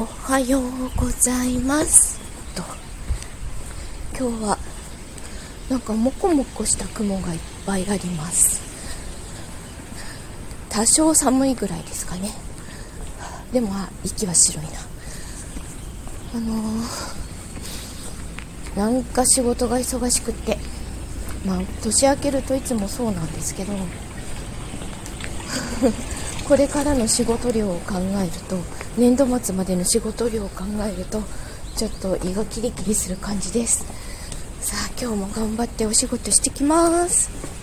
おはようございます。と。今日はなんかもこもこした雲がいっぱいあります。多少寒いぐらいですかね。でもあ息は白いな。あのー、なんか仕事が忙しくってまあ年明けるといつもそうなんですけど。これからの仕事量を考えると年度末までの仕事量を考えるとちょっと胃がキリキリする感じです。さあ今日も頑張ってお仕事してきます。